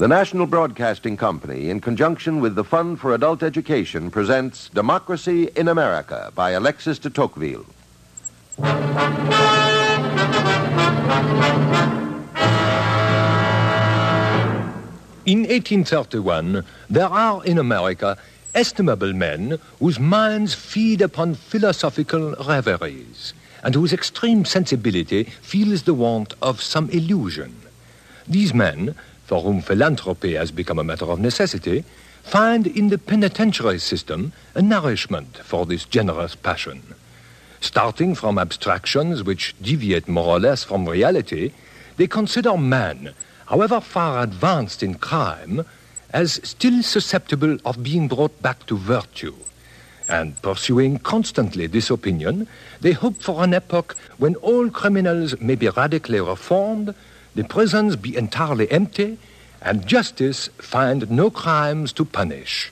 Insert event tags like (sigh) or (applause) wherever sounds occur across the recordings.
The National Broadcasting Company, in conjunction with the Fund for Adult Education, presents Democracy in America by Alexis de Tocqueville. In 1831, there are in America estimable men whose minds feed upon philosophical reveries and whose extreme sensibility feels the want of some illusion. These men, for whom philanthropy has become a matter of necessity, find in the penitentiary system a nourishment for this generous passion. Starting from abstractions which deviate more or less from reality, they consider man, however far advanced in crime, as still susceptible of being brought back to virtue. And pursuing constantly this opinion, they hope for an epoch when all criminals may be radically reformed, the prisons be entirely empty, and justice find no crimes to punish.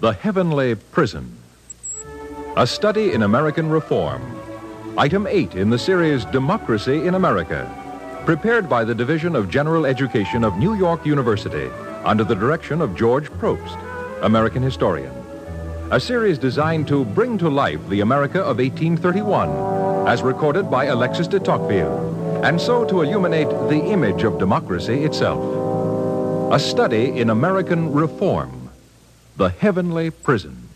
The Heavenly Prison. A study in American reform. Item 8 in the series Democracy in America. Prepared by the Division of General Education of New York University under the direction of George Probst, American historian. A series designed to bring to life the America of 1831, as recorded by Alexis de Tocqueville, and so to illuminate the image of democracy itself. A study in American reform. The Heavenly Prison.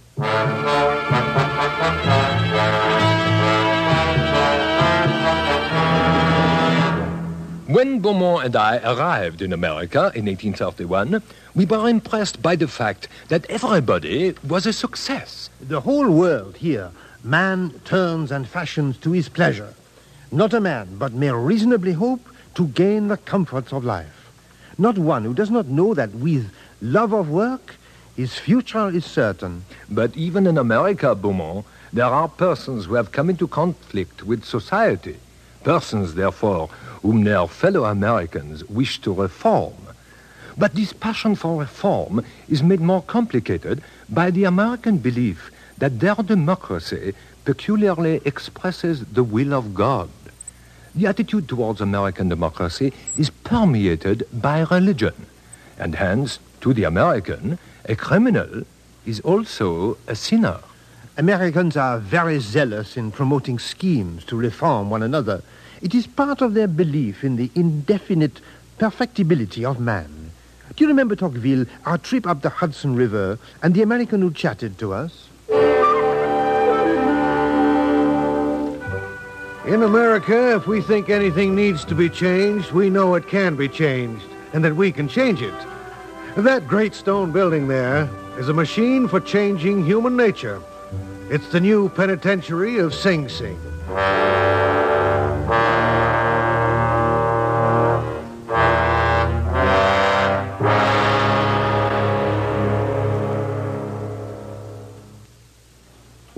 When Beaumont and I arrived in America in 1831, we were impressed by the fact that everybody was a success. The whole world here, man turns and fashions to his pleasure. Not a man, but may reasonably hope to gain the comforts of life. Not one who does not know that with love of work, his future is certain. But even in America, Beaumont, there are persons who have come into conflict with society. Persons, therefore, whom their fellow Americans wish to reform. But this passion for reform is made more complicated by the American belief that their democracy peculiarly expresses the will of God. The attitude towards American democracy is permeated by religion, and hence, to the American, a criminal is also a sinner. Americans are very zealous in promoting schemes to reform one another. It is part of their belief in the indefinite perfectibility of man. Do you remember, Tocqueville, our trip up the Hudson River and the American who chatted to us? In America, if we think anything needs to be changed, we know it can be changed and that we can change it. That great stone building there is a machine for changing human nature. It's the new penitentiary of Sing Sing.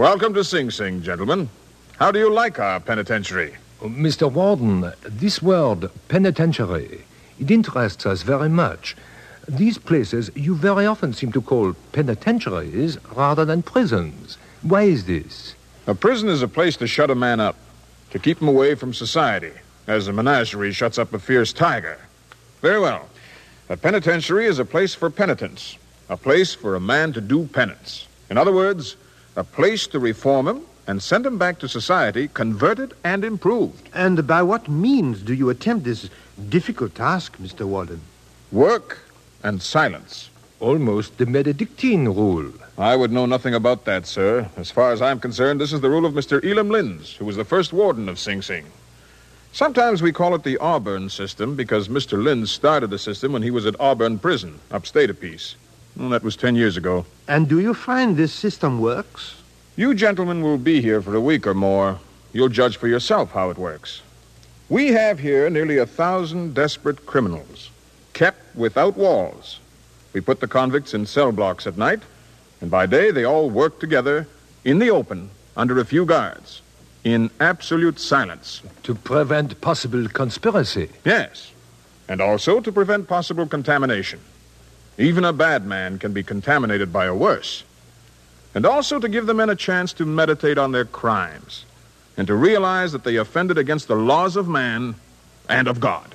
Welcome to Sing Sing, gentlemen. How do you like our penitentiary? Oh, Mr. Warden, this word, penitentiary, it interests us very much. These places you very often seem to call penitentiaries rather than prisons. Why is this? A prison is a place to shut a man up, to keep him away from society, as a menagerie shuts up a fierce tiger. Very well. A penitentiary is a place for penitence, a place for a man to do penance. In other words, a place to reform him and send him back to society converted and improved. And by what means do you attempt this difficult task, Mr. Warden? Work and silence. Almost the Benedictine rule. I would know nothing about that, sir. As far as I'm concerned, this is the rule of Mr. Elam Lynds, who was the first warden of Sing Sing. Sometimes we call it the Auburn system because Mr. Lynds started the system when he was at Auburn Prison, upstate a piece. Well, that was ten years ago. And do you find this system works? You gentlemen will be here for a week or more. You'll judge for yourself how it works. We have here nearly a thousand desperate criminals, kept without walls. We put the convicts in cell blocks at night, and by day they all work together in the open under a few guards, in absolute silence. To prevent possible conspiracy. Yes, and also to prevent possible contamination. Even a bad man can be contaminated by a worse. And also to give the men a chance to meditate on their crimes. and to realize that they offended against the laws of man and of God.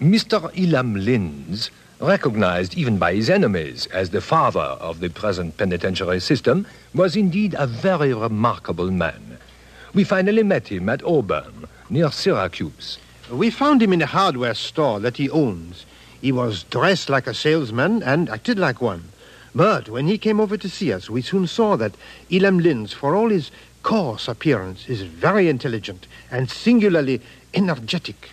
Mr. Elam Lynds, recognized even by his enemies as the father of the present penitentiary system, was indeed a very remarkable man. We finally met him at Auburn, near Syracuse. We found him in a hardware store that he owns. He was dressed like a salesman and acted like one. But when he came over to see us, we soon saw that Elam Lynds, for all his coarse appearance, is very intelligent and singularly energetic.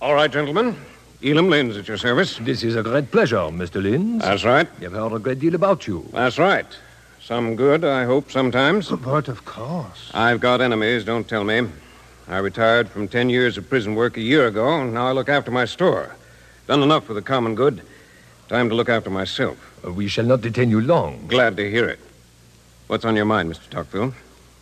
All right, gentlemen. Elam Lynds at your service. This is a great pleasure, Mr. Lynds. That's right. I've heard a great deal about you. That's right. Some good, I hope, sometimes. But of course. I've got enemies, don't tell me. I retired from ten years of prison work a year ago, and now I look after my store. Done enough for the common good. Time to look after myself. Uh, We shall not detain you long. Glad to hear it. What's on your mind, Mr. Tocqueville?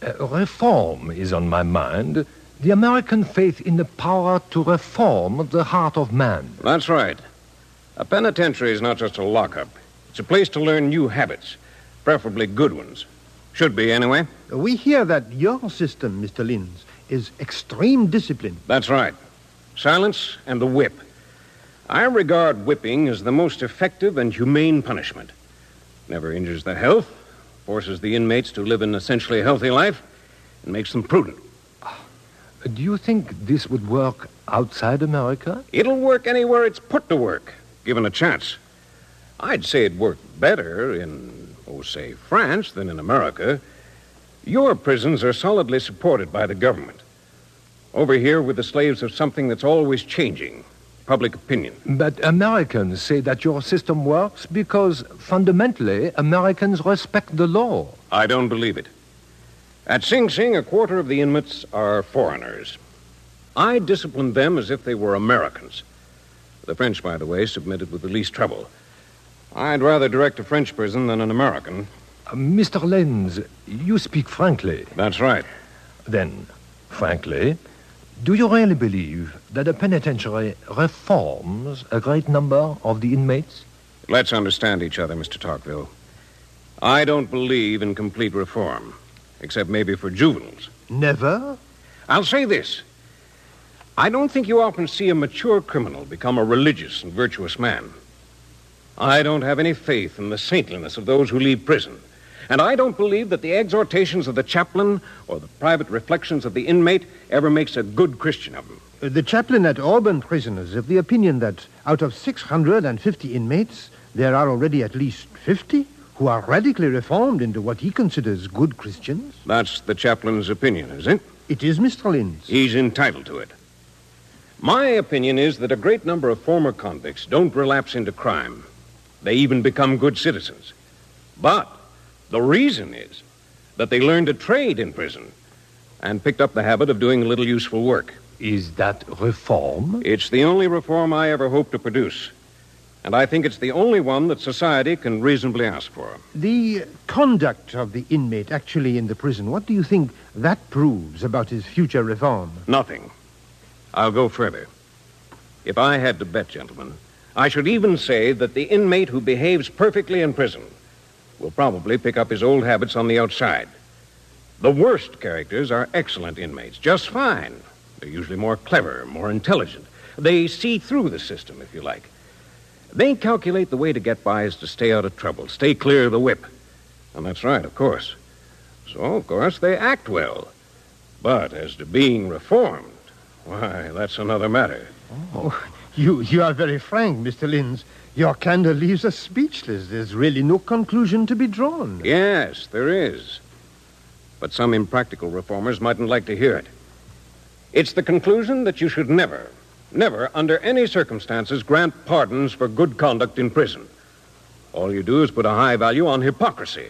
Uh, reform is on my mind. The American faith in the power to reform the heart of man. That's right. A penitentiary is not just a lockup. It's a place to learn new habits, preferably good ones. Should be, anyway. We hear that your system, Mr. Lynds, is extreme discipline. That's right. Silence and the whip. I regard whipping as the most effective and humane punishment. Never injures the health, forces the inmates to live an essentially healthy life, and makes them prudent. Do you think this would work outside America? It'll work anywhere it's put to work, given a chance. I'd say it worked better in, oh, say, France than in America. Your prisons are solidly supported by the government. Over here, we're the slaves of something that's always changing public opinion. But Americans say that your system works because fundamentally Americans respect the law. I don't believe it. At Sing Sing, a quarter of the inmates are foreigners. I disciplined them as if they were Americans. The French, by the way, submitted with the least trouble. I'd rather direct a French prison than an American. Uh, Mr. Lynds, you speak frankly. That's right. Then, frankly, do you really believe that a penitentiary reforms a great number of the inmates? Let's understand each other, Mr. Tocqueville. I don't believe in complete reform, except maybe for juveniles. Never? I'll say this. I don't think you often see a mature criminal become a religious and virtuous man. I don't have any faith in the saintliness of those who leave prison. And I don't believe that the exhortations of the chaplain or the private reflections of the inmate ever makes a good Christian of him. Uh, The chaplain at Auburn Prison is of the opinion that out of 650 inmates, there are already at least 50 who are radically reformed into what he considers good Christians. That's the chaplain's opinion, is it? It is Mr. Lynds. He's entitled to it. My opinion is that a great number of former convicts don't relapse into crime. They even become good citizens. But the reason is that they learned a trade in prison and picked up the habit of doing a little useful work. Is that reform? It's the only reform I ever hope to produce. And I think it's the only one that society can reasonably ask for. The conduct of the inmate actually in the prison, what do you think that proves about his future reform? Nothing. I'll go further. If I had to bet, gentlemen, I should even say that the inmate who behaves perfectly in prison will probably pick up his old habits on the outside. The worst characters are excellent inmates, just fine. They're usually more clever, more intelligent. They see through the system, if you like. They calculate the way to get by is to stay out of trouble, stay clear of the whip. And that's right, of course. So, of course, they act well. But as to being reformed, why, that's another matter. Oh, you, you are very frank, Mr. Lynds. Your candor leaves us speechless. There's really no conclusion to be drawn. Yes, there is. But some impractical reformers mightn't like to hear it. It's the conclusion that you should never, never, under any circumstances, grant pardons for good conduct in prison. All you do is put a high value on hypocrisy.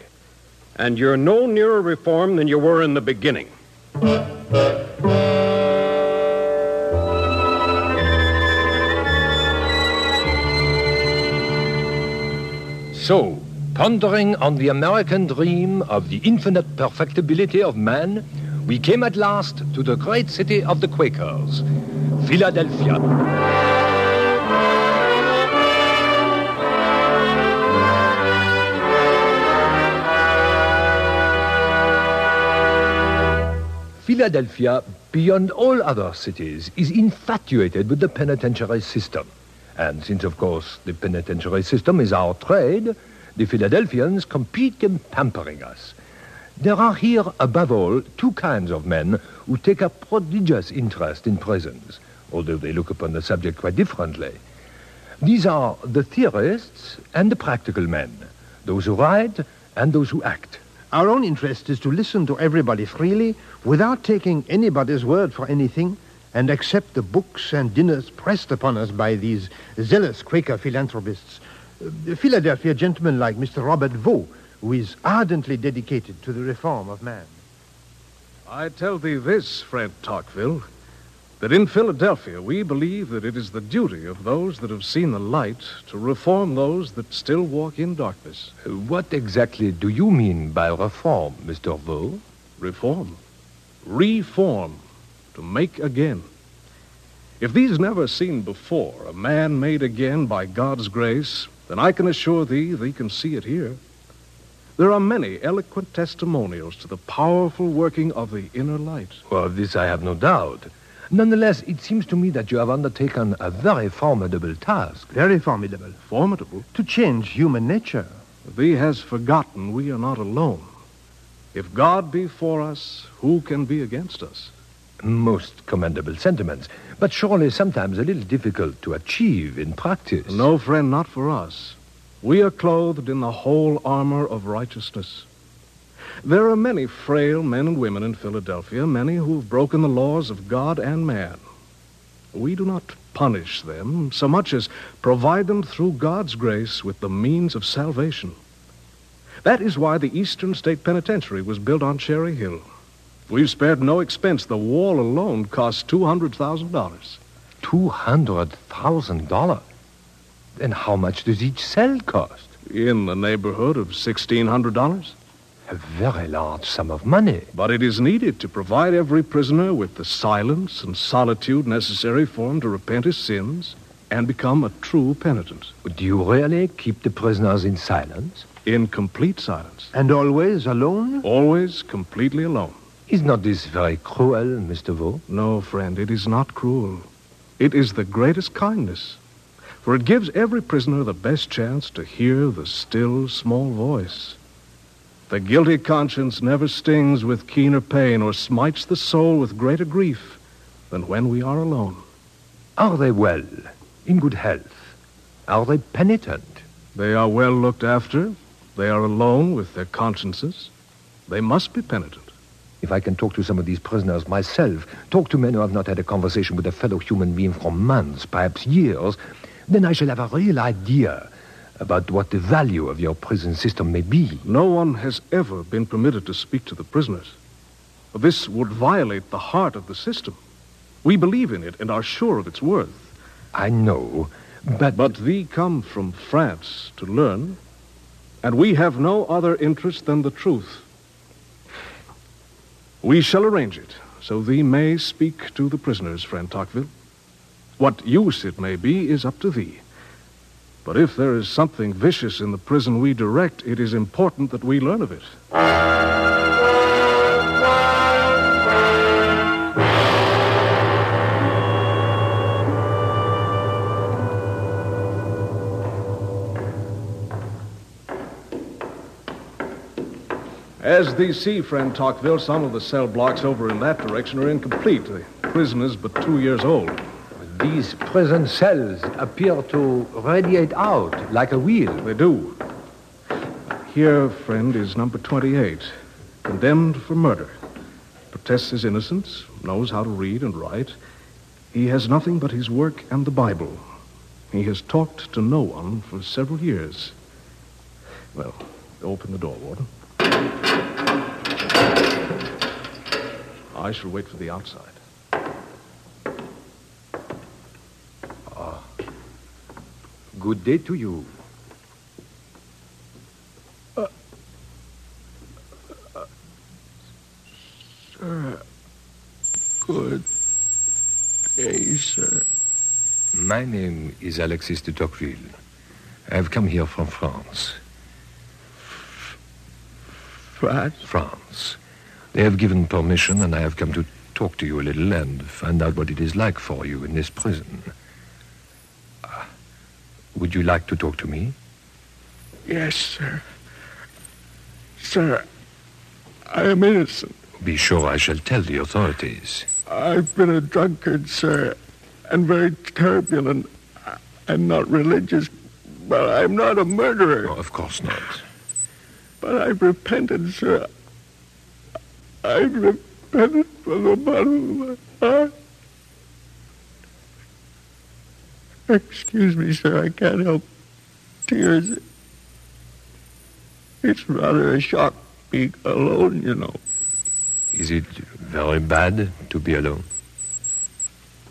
And you're no nearer reform than you were in the beginning. So, pondering on the American dream of the infinite perfectibility of man, we came at last to the great city of the Quakers, Philadelphia. Philadelphia, beyond all other cities, is infatuated with the penitentiary system. And since, of course, the penitentiary system is our trade, the Philadelphians compete in pampering us. There are here, above all, two kinds of men who take a prodigious interest in prisons, although they look upon the subject quite differently. These are the theorists and the practical men, those who write and those who act. Our own interest is to listen to everybody freely without taking anybody's word for anything and accept the books and dinners pressed upon us by these zealous Quaker philanthropists. Uh, Philadelphia gentlemen like Mr. Robert Vaux, who is ardently dedicated to the reform of man. I tell thee this, friend Tocqueville, that in Philadelphia we believe that it is the duty of those that have seen the light to reform those that still walk in darkness. Uh, What exactly do you mean by reform, Mr. Vaux? Reform. Reform. To make again. If thee's never seen before a man made again by God's grace, then I can assure thee thee can see it here. There are many eloquent testimonials to the powerful working of the inner light. Well, of this I have no doubt. Nonetheless, it seems to me that you have undertaken a very formidable task. Very formidable. Formidable. To change human nature. Thee has forgotten we are not alone. If God be for us, who can be against us? Most commendable sentiments, but surely sometimes a little difficult to achieve in practice. No, friend, not for us. We are clothed in the whole armor of righteousness. There are many frail men and women in Philadelphia, many who have broken the laws of God and man. We do not punish them so much as provide them through God's grace with the means of salvation. That is why the Eastern State Penitentiary was built on Cherry Hill. We've spared no expense. The wall alone cost $200,000. Two hundred thousand dollars. And how much does each cell cost? In the neighborhood of $1,600. A very large sum of money. But it is needed to provide every prisoner with the silence and solitude necessary for him to repent his sins and become a true penitent. Do you really keep the prisoners in silence? In complete silence. And always alone? Always completely alone. Is not this very cruel, Mr. Vaux? No, friend, it is not cruel. It is the greatest kindness. For it gives every prisoner the best chance to hear the still, small voice. The guilty conscience never stings with keener pain or smites the soul with greater grief than when we are alone. Are they well? In good health? Are they penitent? They are well looked after. They are alone with their consciences. They must be penitent. If I can talk to some of these prisoners myself, talk to men who have not had a conversation with a fellow human being for months, perhaps years, then I shall have a real idea about what the value of your prison system may be. No one has ever been permitted to speak to the prisoners. This would violate the heart of the system. We believe in it and are sure of its worth. I know, but... But thee come from France to learn, and we have no other interest than the truth. We shall arrange it, so thee may speak to the prisoners, friend Tocqueville. What use it may be is up to thee. But if there is something vicious in the prison we direct, it is important that we learn of it. As thee see, friend Tocqueville, some of the cell blocks over in that direction are incomplete. The prison is but two years old. These prison cells appear to radiate out like a wheel. They do. Here, friend, is number 28, condemned for murder. Protests his innocence, knows how to read and write. He has nothing but his work and the Bible. He has talked to no one for several years. Well, open the door, Warden. I shall wait for the outside. Ah. Good day to you. Sir. Good day, sir. My name is Alexis de Tocqueville. I have come here from France. France? France. They have given permission, and I have come to talk to you a little and find out what it is like for you in this prison. Uh, would you like to talk to me? Yes, sir. Sir, I am innocent. Be sure I shall tell the authorities. I've been a drunkard, sir, and very turbulent and not religious, but I'm not a murderer. Oh, of course not. But I've repented, sir. I've repented from the bottom of my heart. Excuse me, sir, I can't help tears. It's rather a shock being alone, you know. Is it very bad to be alone?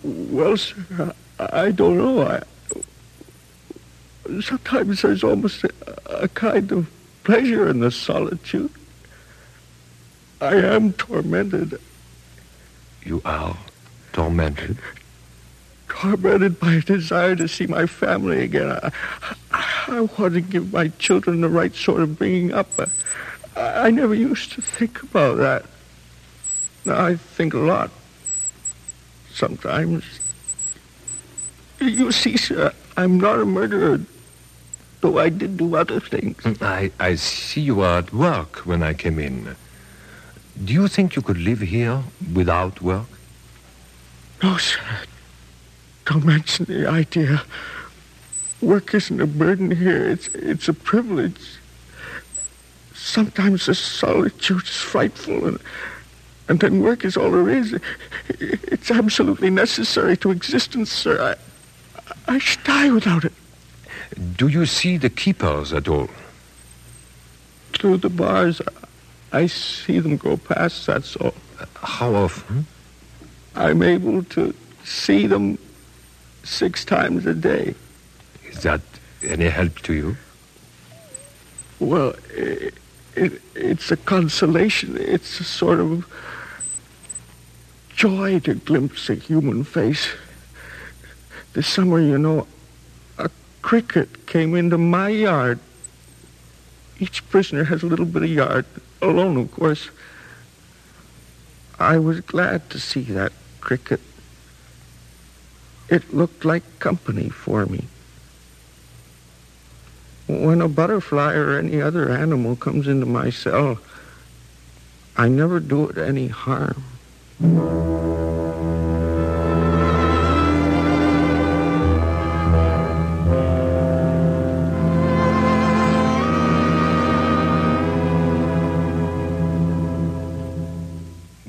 Well, sir, I, I don't know. I, sometimes there's almost a, a kind of pleasure in the solitude. I am tormented. You are tormented? Tormented by a desire to see my family again. I, I, I want to give my children the right sort of bringing up. I, I never used to think about that. Now I think a lot. Sometimes. You see, sir, I'm not a murderer, though I did do other things. I, I see you are at work when I came in. Do you think you could live here without work? No, sir. Don't mention the idea. Work isn't a burden here. It's, it's a privilege. Sometimes the solitude is frightful, and, and then work is all there is. It's absolutely necessary to existence, sir. I, I should die without it. Do you see the keepers at all? Through the bars, I see them go past, that's all. How often? I'm able to see them six times a day. Is that any help to you? Well, it, it, it's a consolation. It's a sort of joy to glimpse a human face. This summer, you know, a cricket came into my yard. Each prisoner has a little bit of yard, alone, of course. I was glad to see that cricket. It looked like company for me. When a butterfly or any other animal comes into my cell, I never do it any harm.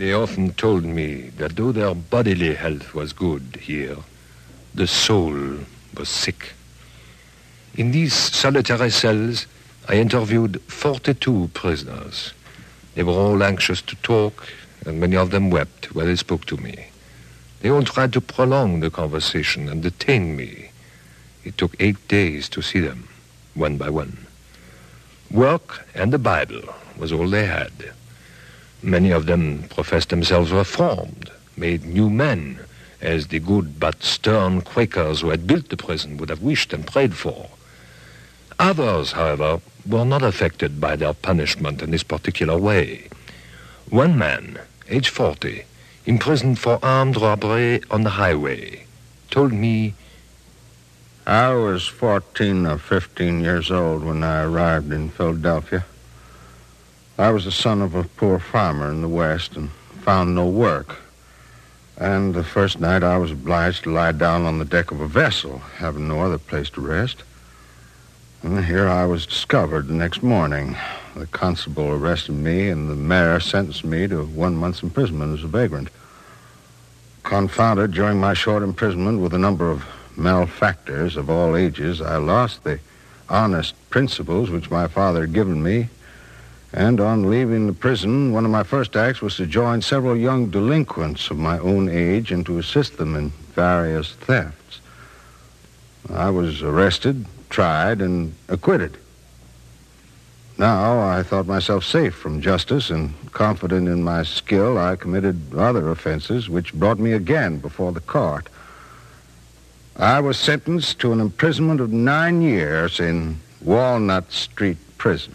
They often told me that though their bodily health was good here, the soul was sick. In these solitary cells, I interviewed 42 prisoners. They were all anxious to talk, and many of them wept while they spoke to me. They all tried to prolong the conversation and detain me. It took eight days to see them, one by one. Work and the Bible was all they had. Many of them professed themselves reformed, made new men, as the good but stern Quakers who had built the prison would have wished and prayed for. Others, however, were not affected by their punishment in this particular way. One man, age 40, imprisoned for armed robbery on the highway, told me I was 14 or 15 years old when I arrived in Philadelphia. I was the son of a poor farmer in the West and found no work. And the first night I was obliged to lie down on the deck of a vessel, having no other place to rest. And here I was discovered the next morning. The constable arrested me, and the mayor sentenced me to one month's imprisonment as a vagrant. Confounded during my short imprisonment with a number of malefactors of all ages, I lost the honest principles which my father had given me. And on leaving the prison, one of my first acts was to join several young delinquents of my own age and to assist them in various thefts. I was arrested, tried, and acquitted. Now I thought myself safe from justice, and confident in my skill, I committed other offenses which brought me again before the court. I was sentenced to an imprisonment of nine years in Walnut Street Prison.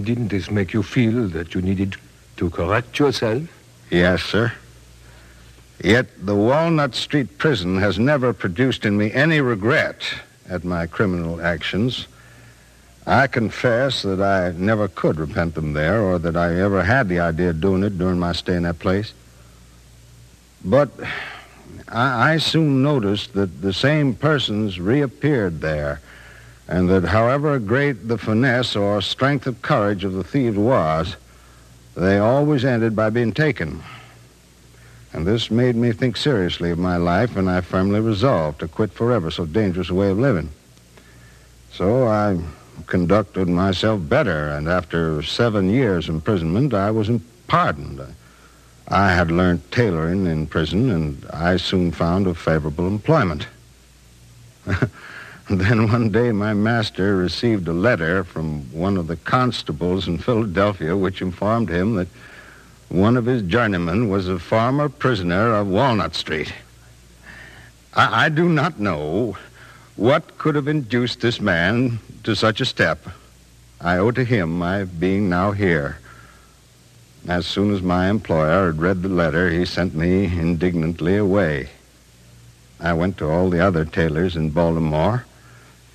Didn't this make you feel that you needed To correct yourself? Yes, sir. Yet the Walnut Street prison has never produced in me any regret at my criminal actions. I confess that I never could repent them there, or that I ever had the idea of doing it during my stay in that place. But I, I soon noticed that the same persons reappeared there, and that however great the finesse or strength of courage of the thieves was, they always ended by being taken. And this made me think seriously of my life, and I firmly resolved to quit forever so dangerous a way of living. So I conducted myself better, and after seven years imprisonment, I was pardoned. I had learned tailoring in prison, and I soon found a favorable employment. (laughs) (laughs) then one day my master received a letter from one of the constables in Philadelphia which informed him that one of his journeymen was a former prisoner of Walnut Street. I, I do not know what could have induced this man to such a step. I owe to him my being now here. As soon as my employer had read the letter, he sent me indignantly away. I went to all the other tailors in Baltimore,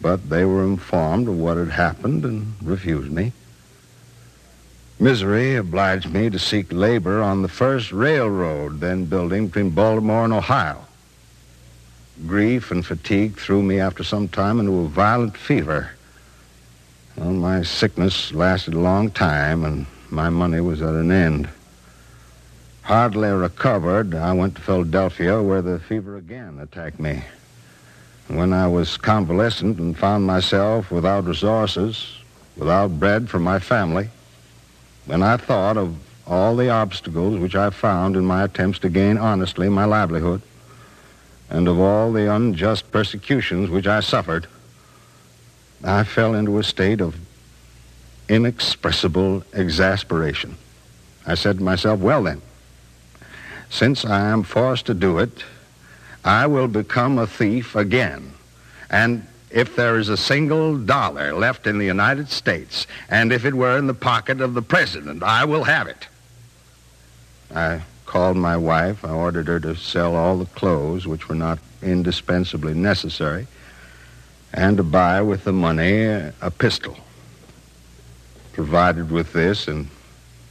but they were informed of what had happened and refused me. Misery obliged me to seek labor on the first railroad then building between Baltimore and Ohio. Grief and fatigue threw me after some time into a violent fever. Well, my sickness lasted a long time, and my money was at an end. Hardly recovered, I went to Philadelphia where the fever again attacked me. When I was convalescent and found myself without resources, without bread for my family, when I thought of all the obstacles which I found in my attempts to gain honestly my livelihood, and of all the unjust persecutions which I suffered, I fell into a state of inexpressible exasperation. I said to myself, well then, since I am forced to do it, I will become a thief again. And if there is a single dollar left in the United States, and if it were in the pocket of the president, I will have it. I called my wife. I ordered her to sell all the clothes which were not indispensably necessary, and to buy with the money a pistol. Provided with this, and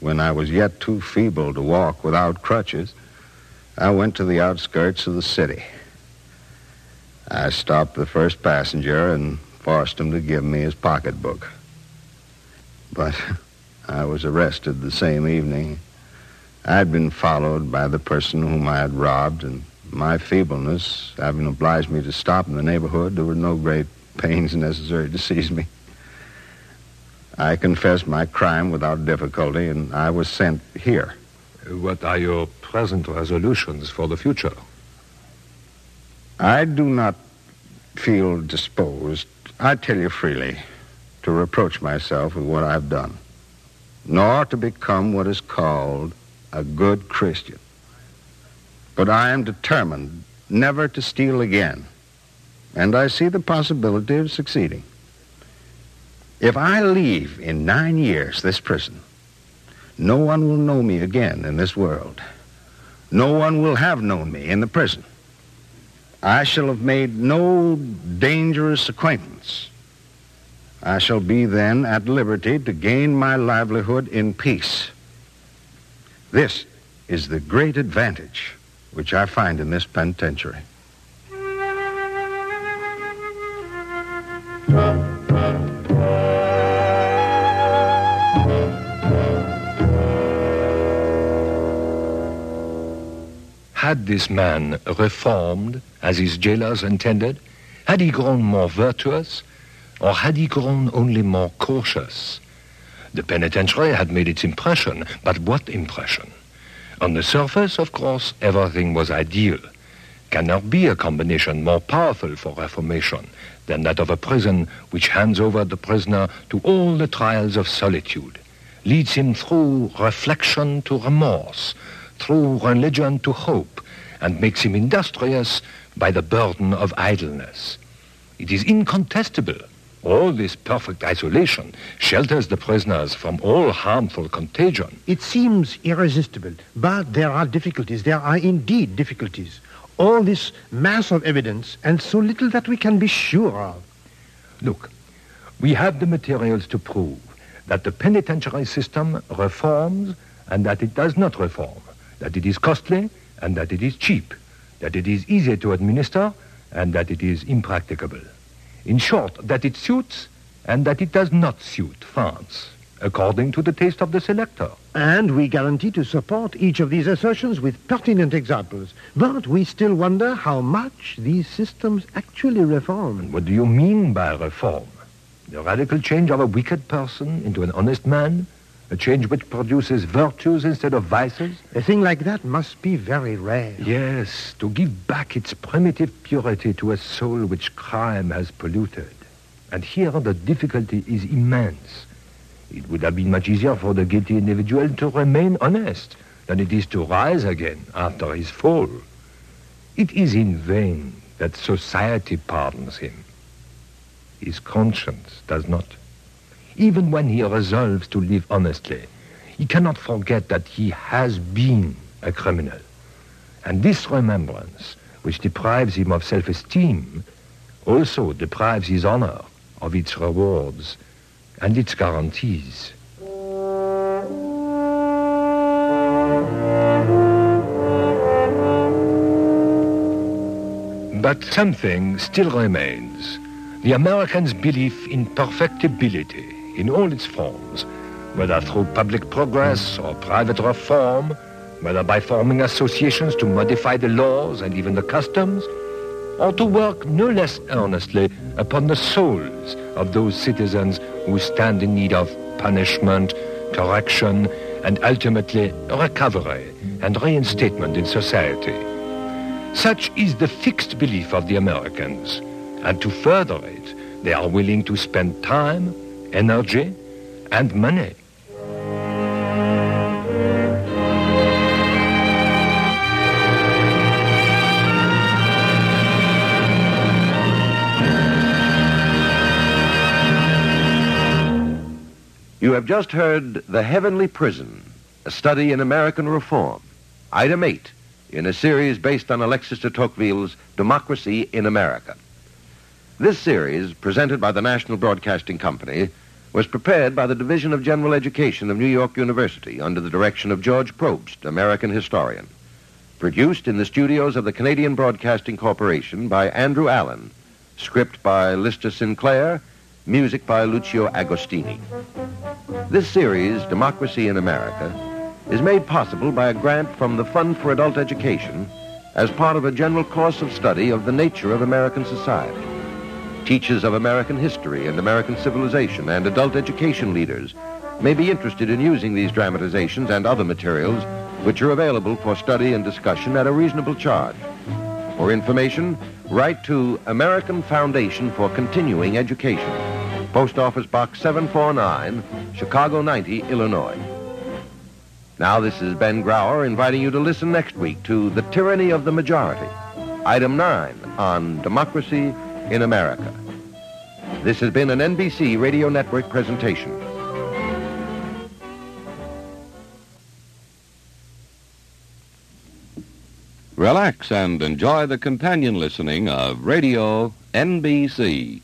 when I was yet too feeble to walk without crutches, I went to the outskirts of the city. I stopped the first passenger and forced him to give me his pocketbook. But (laughs) I was arrested the same evening. I'd been followed by the person whom I had robbed, and my feebleness having obliged me to stop in the neighborhood, there were no great (laughs) pains necessary to seize me. I confessed my crime without difficulty, and I was sent here. What are your present resolutions for the future? I do not feel disposed, I tell you freely, to reproach myself with what I've done, nor to become what is called a good Christian. But I am determined never to steal again, and I see the possibility of succeeding. If I leave in nine years this prison, no one will know me again in this world. No one will have known me in the prison. I shall have made no dangerous acquaintance. I shall be then at liberty to gain my livelihood in peace. This is the great advantage which I find in this penitentiary. Had this man reformed as his jailers intended? Had he grown more virtuous? Or had he grown only more cautious? The penitentiary had made its impression, but what impression? On the surface, of course, everything was ideal. Can there be a combination more powerful for reformation than that of a prison which hands over the prisoner to all the trials of solitude, leads him through reflection to remorse, through religion to hope, and makes him industrious by the burden of idleness. It is incontestable All this perfect isolation shelters the prisoners from all harmful contagion. It seems irresistible, but there are difficulties. There are indeed difficulties. All this mass of evidence and so little that we can be sure of. Look, we have the materials to prove that the penitentiary system reforms and that it does not reform, that it is costly and that it is cheap, that it is easy to administer and that it is impracticable. In short, that it suits and that it does not suit France, according to the taste of the selector. And we guarantee to support each of these assertions with pertinent examples. But we still wonder how much these systems actually reform. What do you mean by reform? The radical change of a wicked person into an honest man? A change which produces virtues instead of vices? A thing like that must be very rare. Yes, to give back its primitive purity to a soul which crime has polluted. And here the difficulty is immense. It would have been much easier for the guilty individual to remain honest than it is to rise again after his fall. It is in vain that society pardons him. His conscience does not. Even when he resolves to live honestly, he cannot forget that he has been a criminal. And this remembrance, which deprives him of self-esteem, also deprives his honor of its rewards and its guarantees. But something still remains. The Americans' belief in perfectibility in all its forms, whether through public progress or private reform, whether by forming associations to modify the laws and even the customs, or to work no less earnestly upon the souls of those citizens who stand in need of punishment, correction, and ultimately recovery and reinstatement in society. Such is the fixed belief of the Americans, and to further it, they are willing to spend time, energy, and money. You have just heard The Heavenly Prison, a study in American reform. Item 8 in a series based on Alexis de Tocqueville's Democracy in America. This series, presented by the National Broadcasting Company, was prepared by the Division of General Education of New York University under the direction of George Probst, American historian. Produced in the studios of the Canadian Broadcasting Corporation by Andrew Allan. Script by Lister Sinclair. Music by Lucio Agostini. This series, Democracy in America, is made possible by a grant from the Fund for Adult Education as part of a general course of study of the nature of American society. Teachers of American history and American civilization and adult education leaders may be interested in using these dramatizations and other materials which are available for study and discussion at a reasonable charge. For information, write to American Foundation for Continuing Education, Post Office Box 749, Chicago 90, Illinois. Now, this is Ben Grauer inviting you to listen next week to The Tyranny of the Majority, Item 9 on Democracy in America. This has been an NBC Radio Network presentation. Relax and enjoy the companion listening of Radio NBC.